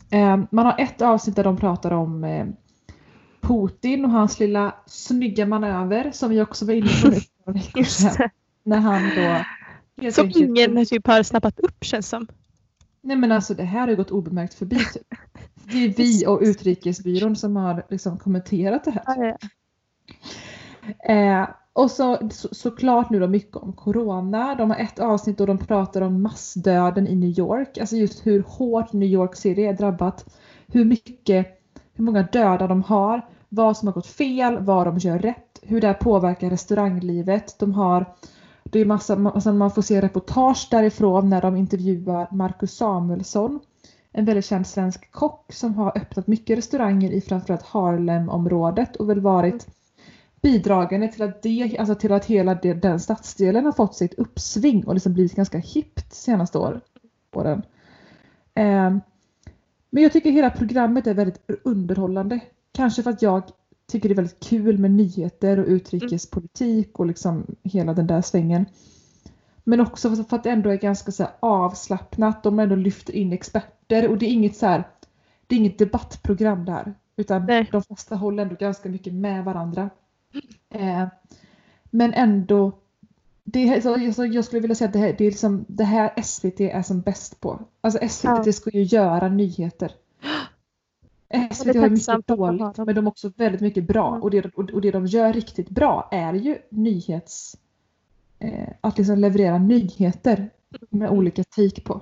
Eh, man har ett avsnitt där de pratar om eh, Putin och hans lilla snygga manöver som vi också var inne på för veckor sedan. När han då Som enkelt- ingen typ har snappat upp känns som. Nej men alltså det här har gått obemärkt förbi. Typ. Det är vi och Utrikesbyrån som har liksom kommenterat det här. Ja. Eh, och så, så såklart nu då mycket om corona. De har ett avsnitt då de pratar om massdöden i New York. Alltså just hur hårt New York City är drabbat. Hur mycket, hur många döda de har vad som har gått fel, vad de gör rätt, hur det här påverkar restauranglivet. De har, det är massa, massa, alltså man får se reportage därifrån när de intervjuar Marcus Samuelsson, en väldigt känd svensk kock som har öppnat mycket restauranger i framförallt Harlem-området och väl varit bidragande till att, det, alltså till att hela det, den stadsdelen har fått sitt uppsving och liksom blivit ganska hippt senaste år, åren. Eh, men jag tycker hela programmet är väldigt underhållande. Kanske för att jag tycker det är väldigt kul med nyheter och utrikespolitik och liksom hela den där svängen. Men också för att det ändå är ganska så avslappnat. De ändå lyfter in experter och det är inget så här, det är inget debattprogram där. Utan Nej. de flesta håller ändå ganska mycket med varandra. Eh, men ändå, det, så, jag skulle vilja säga att det här, det, är liksom, det här SVT är som bäst på. Alltså SVT ja. ska ju göra nyheter. SVT har mycket dåligt men de har också väldigt mycket bra. Och, det, och det de gör riktigt bra är ju nyhets... Eh, att liksom leverera nyheter med mm. olika take på.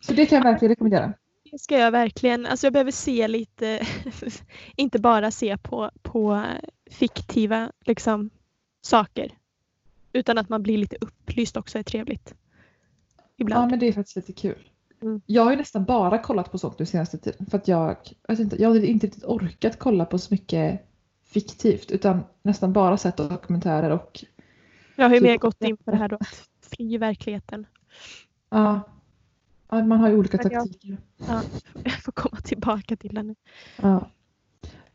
Så det kan jag verkligen rekommendera. Det ska jag verkligen. Alltså jag behöver se lite, inte bara se på, på fiktiva liksom, saker. Utan att man blir lite upplyst också är trevligt. Ibland. Ja men det är faktiskt lite kul. Mm. Jag har ju nästan bara kollat på sånt nu senaste tiden. För att jag, jag, inte, jag har inte riktigt orkat kolla på så mycket fiktivt. Utan nästan bara sett dokumentärer och... Jag har ju mer gått in på det här då. Att fly verkligheten. Ja. ja. Man har ju olika taktiker. Ja, jag får komma tillbaka till det nu. Ja.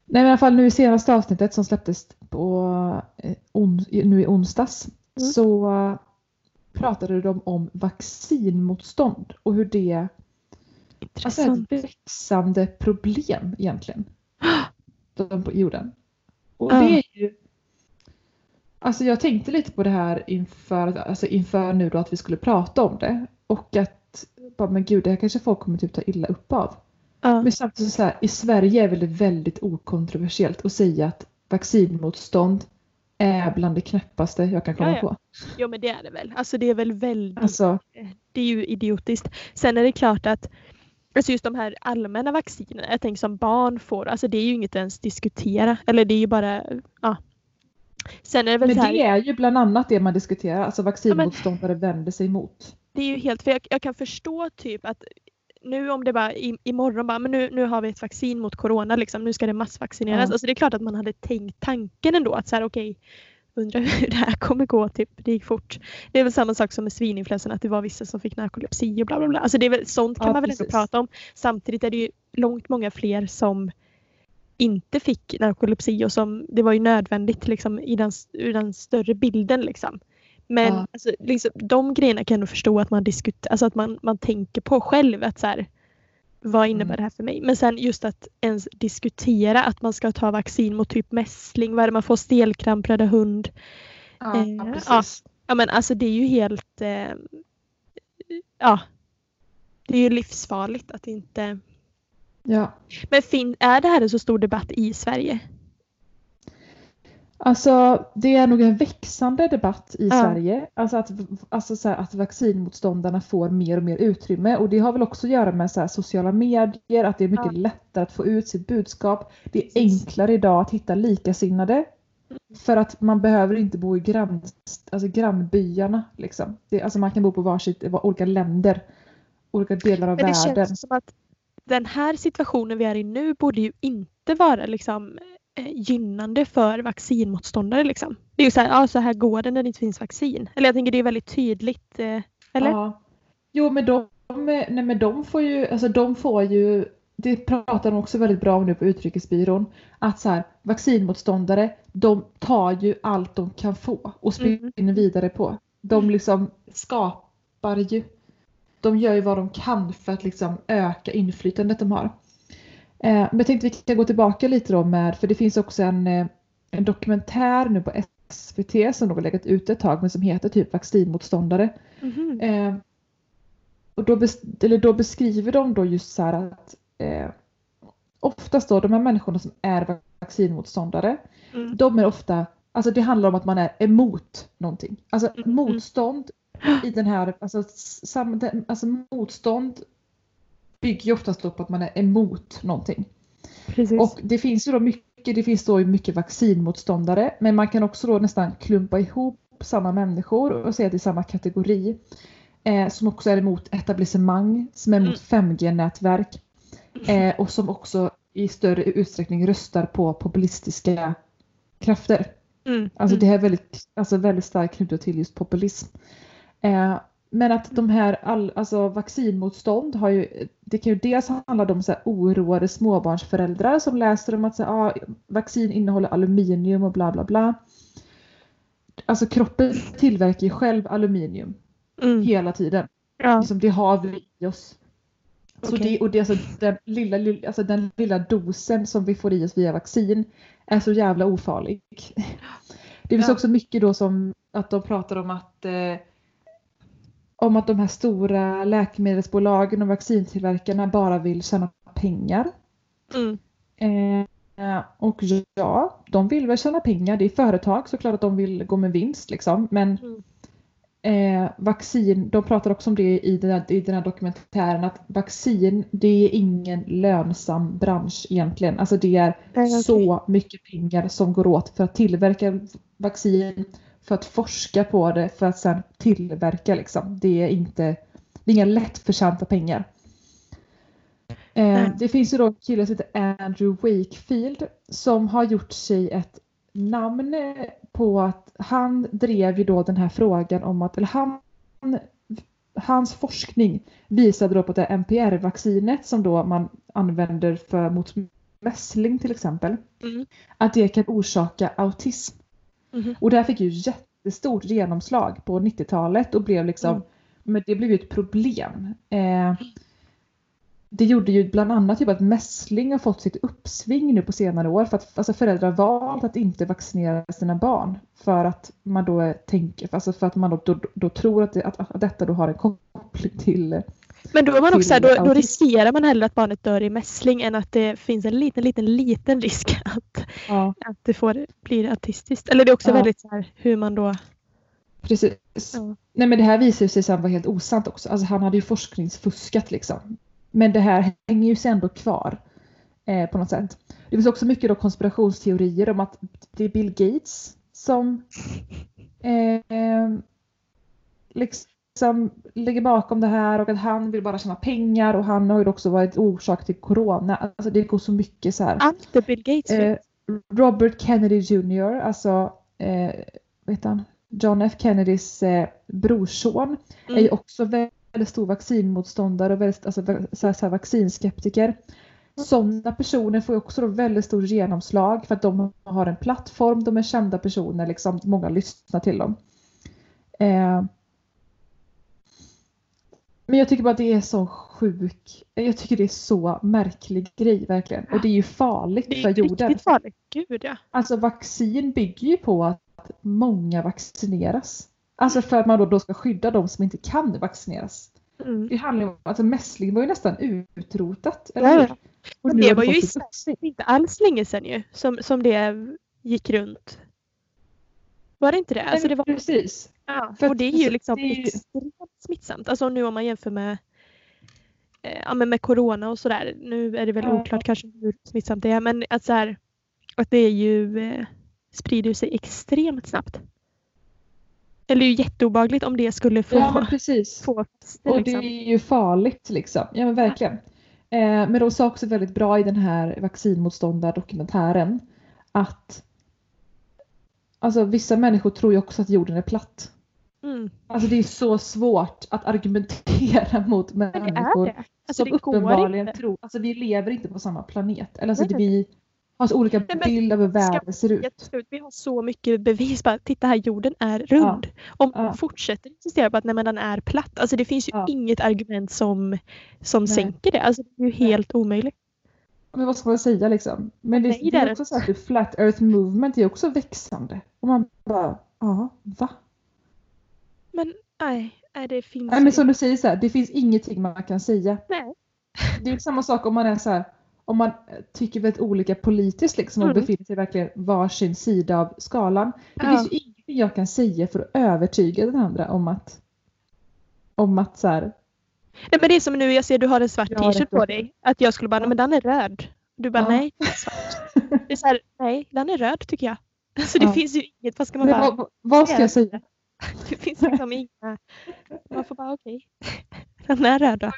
Nej, men i alla fall nu i senaste avsnittet som släpptes på, eh, on, nu i onsdags mm. så pratade de om vaccinmotstånd och hur det alltså är ett växande problem egentligen på jorden. Och det är ju Alltså jag tänkte lite på det här inför, alltså inför nu då att vi skulle prata om det och att bara, men gud det här kanske folk kommer typ ta illa upp av. Ja. Men samtidigt så här, i Sverige är det väldigt okontroversiellt att säga att vaccinmotstånd är bland det knäppaste jag kan komma ja, ja. på. Jo men det är det väl. Alltså det är väl väldigt, alltså, det är ju idiotiskt. Sen är det klart att Alltså just de här allmänna vaccinerna, jag tänker som barn får, alltså det är ju inget ens diskutera. Eller det är ju bara, ja. Sen är det väl Men det här, är ju bland annat det man diskuterar, alltså vaccinmotståndare ja, vänder sig emot. Det är ju helt, för jag, jag, kan förstå typ att nu om det bara i, imorgon bara, men nu, nu har vi ett vaccin mot corona, liksom, nu ska det massvaccineras. Ja. Alltså det är klart att man hade tänkt tanken ändå att så här okej, okay, undrar hur det här kommer gå, typ, det gick fort. Det är väl samma sak som med svininfluensan, att det var vissa som fick narkolepsi och bla bla bla. Alltså det är väl, sånt kan ja, man väl inte prata om. Samtidigt är det ju långt många fler som inte fick narkolepsi och som det var ju nödvändigt liksom, i den, i den större bilden. Liksom. Men ja. alltså, liksom, de grejerna kan jag förstå att man diskuterar, alltså att man, man tänker på själv. att så här, Vad innebär mm. det här för mig? Men sen just att ens diskutera att man ska ta vaccin mot typ mässling, vad är det man får, stelkramp, röda hund. Ja, eh, precis. Ja, men alltså det är ju helt... Eh, ja. Det är ju livsfarligt att inte... Ja. Men fin, är det här en så stor debatt i Sverige? Alltså det är nog en växande debatt i ja. Sverige. Alltså, att, alltså så här, att vaccinmotståndarna får mer och mer utrymme och det har väl också att göra med så här, sociala medier, att det är mycket ja. lättare att få ut sitt budskap. Det är enklare idag att hitta likasinnade. Mm. För att man behöver inte bo i grann, alltså grannbyarna. Liksom. Det, alltså man kan bo på varsitt, olika länder, olika delar av Men det världen. Känns som att den här situationen vi är i nu borde ju inte vara liksom gynnande för vaccinmotståndare. Liksom. Det är ju så här, ja, så här går det när det inte finns vaccin. Eller jag tänker det är väldigt tydligt. Eh, eller? Ja. Jo men de, nej, men de får ju, alltså de får ju, det pratar de också väldigt bra om nu på utrikesbyrån, att så här, vaccinmotståndare, de tar ju allt de kan få och spinner mm. vidare på. De mm. liksom skapar ju, de gör ju vad de kan för att liksom öka inflytandet de har. Eh, men jag tänkte vi kan gå tillbaka lite då med, för det finns också en, eh, en dokumentär nu på SVT som nog har legat ute ett tag men som heter typ vaccinmotståndare. Mm. Eh, och då, bes, eller då beskriver de då just så här att eh, oftast då de här människorna som är vaccinmotståndare mm. de är ofta, alltså det handlar om att man är emot någonting. Alltså mm. motstånd i den här, alltså, sam, alltså motstånd bygger ju oftast på att man är emot någonting. Precis. Och det finns ju då mycket, det finns då mycket vaccinmotståndare men man kan också då nästan klumpa ihop samma människor och säga att det är samma kategori. Eh, som också är emot etablissemang, som är emot 5G-nätverk eh, och som också i större utsträckning röstar på populistiska krafter. Mm. Alltså mm. det här är väldigt, alltså väldigt starkt knutet till just populism. Eh, men att de här all, alltså vaccinmotstånd har ju, det kan ju dels handla om så här oroade småbarnsföräldrar som läser om att så här, ah, vaccin innehåller aluminium och bla bla bla. Alltså kroppen tillverkar ju själv aluminium Mm. hela tiden. Ja. Liksom, det har vi i oss. Så Okej. det, och det är alltså den, lilla, lilla, alltså den lilla dosen som vi får i oss via vaccin är så jävla ofarlig. Det finns Ja. också mycket då som att de pratar om att eh, om att de här stora läkemedelsbolagen och vaccintillverkarna bara vill tjäna pengar. Mm. Eh, och ja, de vill väl tjäna pengar. Det är företag såklart att de vill gå med vinst liksom. Men Mm. eh, vaccin, de pratar också om det i den, här, i den här dokumentären att vaccin det är ingen lönsam bransch egentligen. Alltså det är okej. så mycket pengar som går åt för att tillverka vaccin, för att forska på det, för att sedan tillverka liksom. Det är inte, det är inga lättförtjänta pengar. Eh, det finns ju då en kille som heter Andrew Wakefield som har gjort sig ett namn på att han drev ju då den här frågan om att, eller han, hans forskning visade då på det MPR-vaccinet som då man använder för mot mässling till exempel, Mm. att det kan orsaka autism. Mhm. Och det här fick ju jättestort genomslag på 90-talet och blev liksom, Mm. men det blev ju ett problem. Eh, det gjorde ju bland annat typ att mässling har fått sitt uppsving nu på senare år för att alltså föräldrar valt att inte vaccinera sina barn för att man då tänker, alltså för att man då, då, då tror att, det, att, att detta då har en koppling till Men då är man också så här, då, då riskerar man hellre att barnet dör i mässling än att det finns en liten, liten, liten risk att, ja, att det får, blir autistiskt. Eller det är också Ja. väldigt så här hur man då... precis. Ja. Nej men det här visar ju sig sen vara helt osant också. Alltså han hade ju forskningsfuskat liksom. Men det här hänger ju sig ändå kvar. Eh, på något sätt. Det finns också mycket då konspirationsteorier om att det är Bill Gates som eh, liksom ligger bakom det här och att han vill bara tjäna pengar och han har ju också varit orsak till corona. Alltså det går så mycket så här. Allt är Bill Gates. Eh, Robert Kennedy Jr, alltså eh, heter han? John F Kennedys eh, brorson är ju Mm. också väldigt stor vaccinmotståndare och väldigt, alltså, så här, så här, vaccinskeptiker. Sådana personer får ju också då väldigt stor genomslag för att de har en plattform, de är kända personer, liksom, många lyssnar till dem. Eh, men jag tycker bara att det är så sjuk, jag tycker det är så märklig grej verkligen. Och det är ju farligt Det för är jorden. riktigt farligt. Gud ja. Alltså vaccin bygger ju på att många vaccineras. Alltså för att man då, då ska skydda de som inte kan vaccineras. Mm. Det handlar ju om, alltså mässling var ju nästan utrotat. Eller Ja, hur? Och det var ju inte alls länge sedan ju som, som det gick runt. Var det inte det? Alltså det var, Precis. Ja. för Och det är ju alltså, liksom det är extremt smittsamt. Alltså nu om man jämför med eh, ja, men med corona och sådär. Nu är det väl Ja. oklart kanske hur smittsamt det är men att, så här, att det är ju eh, sprider sig extremt snabbt. Eller det är ju jätteobagligt om det skulle få, Ja precis. få Och det liksom. är ju farligt liksom. Ja men verkligen. Eh, men de sa också väldigt bra i den här vaccinmotståndardokumentären att alltså vissa människor tror ju också att jorden är platt. Mm. Alltså det är så svårt att argumentera mot det människor är det. Alltså som det uppenbarligen inte. tror, alltså vi lever inte på samma planet. Eller alltså Nej. vi har så olika men bild av hur världen ser ut. Vi har så mycket bevis på att titta här, jorden är rund. Om man Ja. fortsätter insistera på att nej, men den är platt. Alltså det finns ju Ja. inget argument som, som Nej. sänker det. Alltså det är ju helt omöjligt. Men vad ska man säga liksom? Men det, Nej, det det är också så att det Flat Earth Movement är också växande. Och man bara, ja, va? Men nej, nej det finns Nej men som du säger så här, det finns ingenting man kan säga. nej. Det är samma sak om man är så här, om man tycker väldigt olika politiskt liksom och Mm. befinner sig verkligen varsin sida av skalan. Det Ja. finns ju ingenting jag kan säga för att övertyga den andra om att om att så här, nej men det är som nu, jag ser du har en svart t-shirt på dig. Att jag skulle bara, nej, men den är röd. Du bara Ja. nej, den är svart. Det är så här, nej, den är röd tycker jag. Så det Ja. finns ju inget, vad ska man bara, vad, vad ska jag säga? det finns liksom inga, man får bara okej. Den är röd då.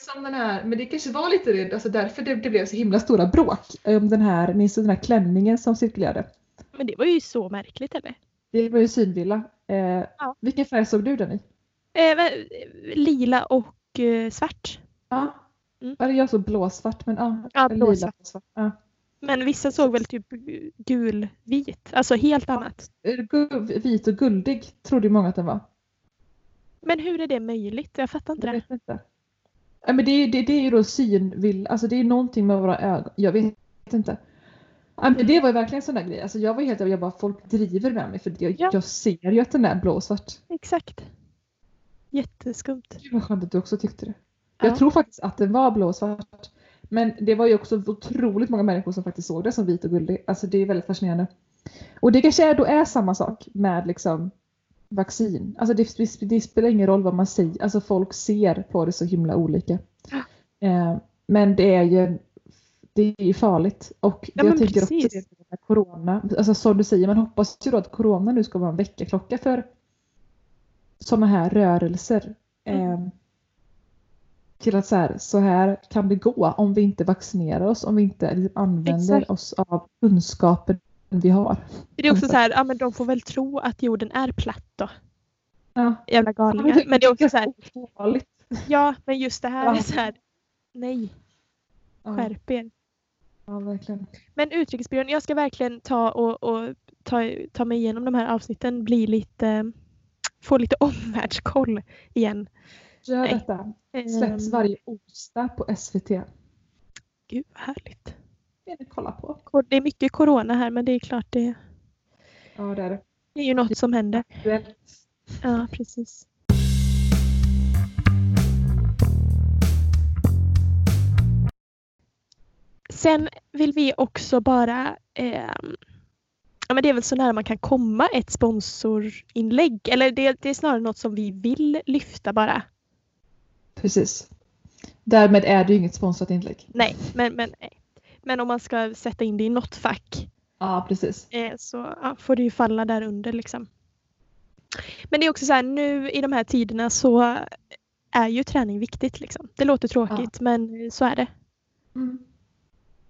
Som den här, men det kanske var lite det, alltså därför det, det blev så himla stora bråk om den här, minns du den här klänningen som cirkulerade? Men det var ju så märkligt eller? Det var ju synvilla. Eh, Ja. Vilken färg såg du den i? Eh, lila och eh, svart. Ja. Mm. Eller jag såg blåsvart men ja, Ja, lila blåsvart. blåsvart. Ja. Men vissa såg väl typ gulvit, alltså helt annat. Vit och guldig trodde många att den var. Men hur är det möjligt? Jag fattar inte Jag det. vet inte. Ja, men det, är- det, det är ju då synvilla, alltså det är någonting med våra ögon. Jag vet inte. Ja, men det var ju verkligen en sån där grej. Alltså jag var helt jag bara folk driver med mig för jag, Ja. jag ser ju att den är blåsvart. Exakt. Jätteskumt. Gud vad skönt att du också tyckte det. Ja. Jag tror faktiskt att den var blåsvart. Men det var ju också otroligt många människor som faktiskt såg det som vit och guldig. Alltså det är väldigt fascinerande. Och det kanske är, då är samma sak med liksom vaccin. Alltså det, det, spelar ingen roll vad man säger. Alltså folk ser på det så himla olika. Eh, men det är ju det är farligt. Och Ja, jag tänker precis. också det med corona. Alltså som du säger, man hoppas ju då att corona nu ska vara en väckarklocka för sådana här rörelser. Mm. Eh, till att så här, så här kan det gå om vi inte vaccinerar oss, om vi inte liksom använder Exakt. oss av kunskapen vi har. Det är också så här, ja men de får väl tro att jorden är platt då. Ja. Jävla galningar. Men det är också så här, ja men just det här Ja. är så här, nej, Ja, skärp er. ja, verkligen. Men Utrikesbyrån, jag ska verkligen ta och, och ta, ta mig igenom de här avsnitten, bli lite, få lite omvärldskoll igen. Gör Nej. detta. Släpps Ehm, varje onsdag på SVT. Gud vad härligt. Det är det kolla på. Det är mycket corona här men det är klart det, Ja, det är det. det är ju något som händer. Ja, precis. Sen vill vi också bara, ehm, ja men det är väl så nära man kan komma ett sponsorinlägg. Eller det, det är snarare något som vi vill lyfta bara. Precis. Därmed är det ju inget sponsrat inlägg. Nej, men, men, men om man ska sätta in det i något fack Ja, precis. eh, så ja, får det ju falla där under liksom. Men det är också så här nu i de här tiderna så är ju träning viktigt liksom. Det låter tråkigt men så är det. Mm.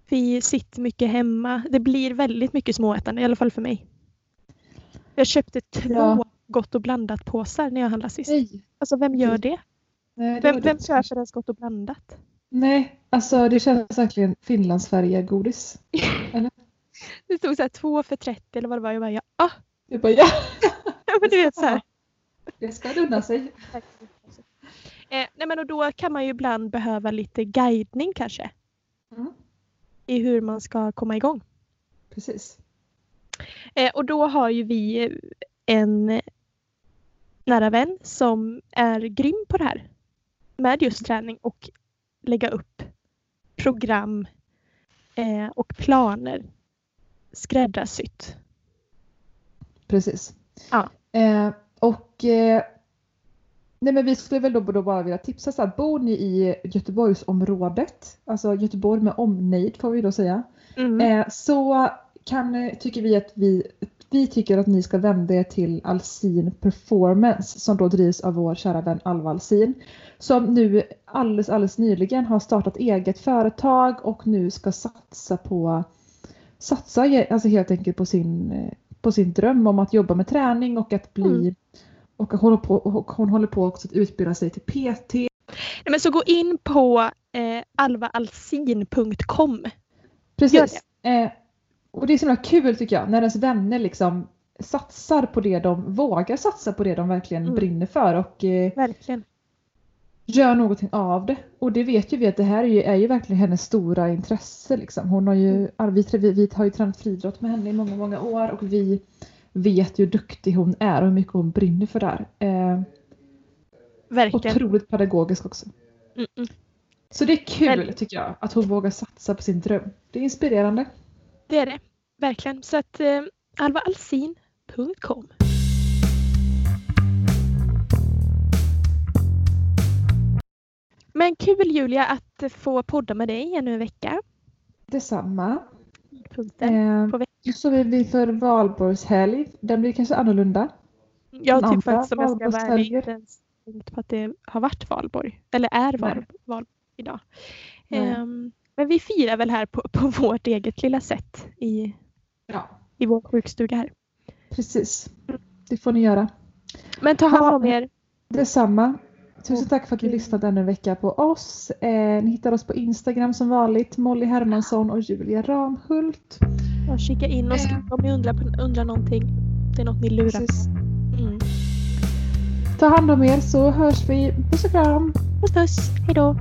Vi sitter mycket hemma. Det blir väldigt mycket småätande i alla fall för mig. Jag köpte två Ja. gott och blandat påsar när jag handlade sist. Nej. Alltså vem gör det? Nej, Vem, vem dumt. köper ens gott och blandat? Nej, alltså det känns verkligen Finlandsfärjegodis. Det stod så här två för 30 eller vad det var. Jag bara ja, ah, Du bara ja, men du vet så här. det ska unna sig. Eh, nej men och då kan man ju ibland behöva lite guidning kanske. Mm. I hur man ska komma igång. Precis. Eh, och då har ju vi en nära vän som är grym på det här. Med just träning och lägga upp program eh, och planer skräddarsytt. Precis. Ja. Eh, och eh, nej men vi skulle väl då, då bara vilja tipsa så att bor ni i Göteborgsområdet, alltså Göteborg med omnejd får vi då säga, Mm. eh, så kan, tycker vi att vi, vi tycker att ni ska vända er till Alsin Performance som då drivs av vår kära vän Alva Alsin. Som nu alldeles, alldeles nyligen har startat eget företag och nu ska satsa på satsa alltså helt enkelt på sin, på sin dröm om att jobba med träning och att bli Mm. och hon håller, på, och hon håller på också att utbilda sig till PT. Nej, men så gå in på eh, alvaalsin.com. Precis. Eh, och det är så himla kul tycker jag när ens vänner liksom satsar på det de vågar satsa på det de verkligen Mm. brinner för och eh, Verkligen. gör någonting av det. Och det vet ju vi att det här är ju, är ju verkligen hennes stora intresse. Liksom. Hon har ju, vi, vi, vi har ju tränat friidrott med henne i många, många år och vi vet ju hur duktig hon är och hur mycket hon brinner för det här. Eh, Verkligen. otroligt pedagogisk också. Mm, mm. Så det är kul Väldigt. tycker jag att hon vågar satsa på sin dröm. Det är inspirerande. Det är det. Verkligen. Så att eh, alvaalsin.com. Men kul Julia att få podda med dig ännu en vecka. Detsamma. Punkten. Eh, på veckan. så är vi för valborgshelg. Den blir kanske annorlunda. Jag har typ faktiskt om jag ska vara ärlig valborgshelger. inte ens tänkt på att det har varit valborg. Eller är val, Nej. val idag. Ehm, men vi firar väl här på, på vårt eget lilla sätt i, Ja, i vår sjukstuga här. precis. Det får ni göra. Men ta hand om er. Detsamma. Tusen tack för att ni Och- lyssnade ännu en vecka på oss. Eh, ni hittar oss på Instagram som vanligt. Molly Hermansson och Julia Ramhult. Och kika in och skriv om ni undrar, undrar någonting. Det är något ni lurar Precis. Mm. Ta hand om er så hörs vi. Puss och kram! Puss puss. Hejdå.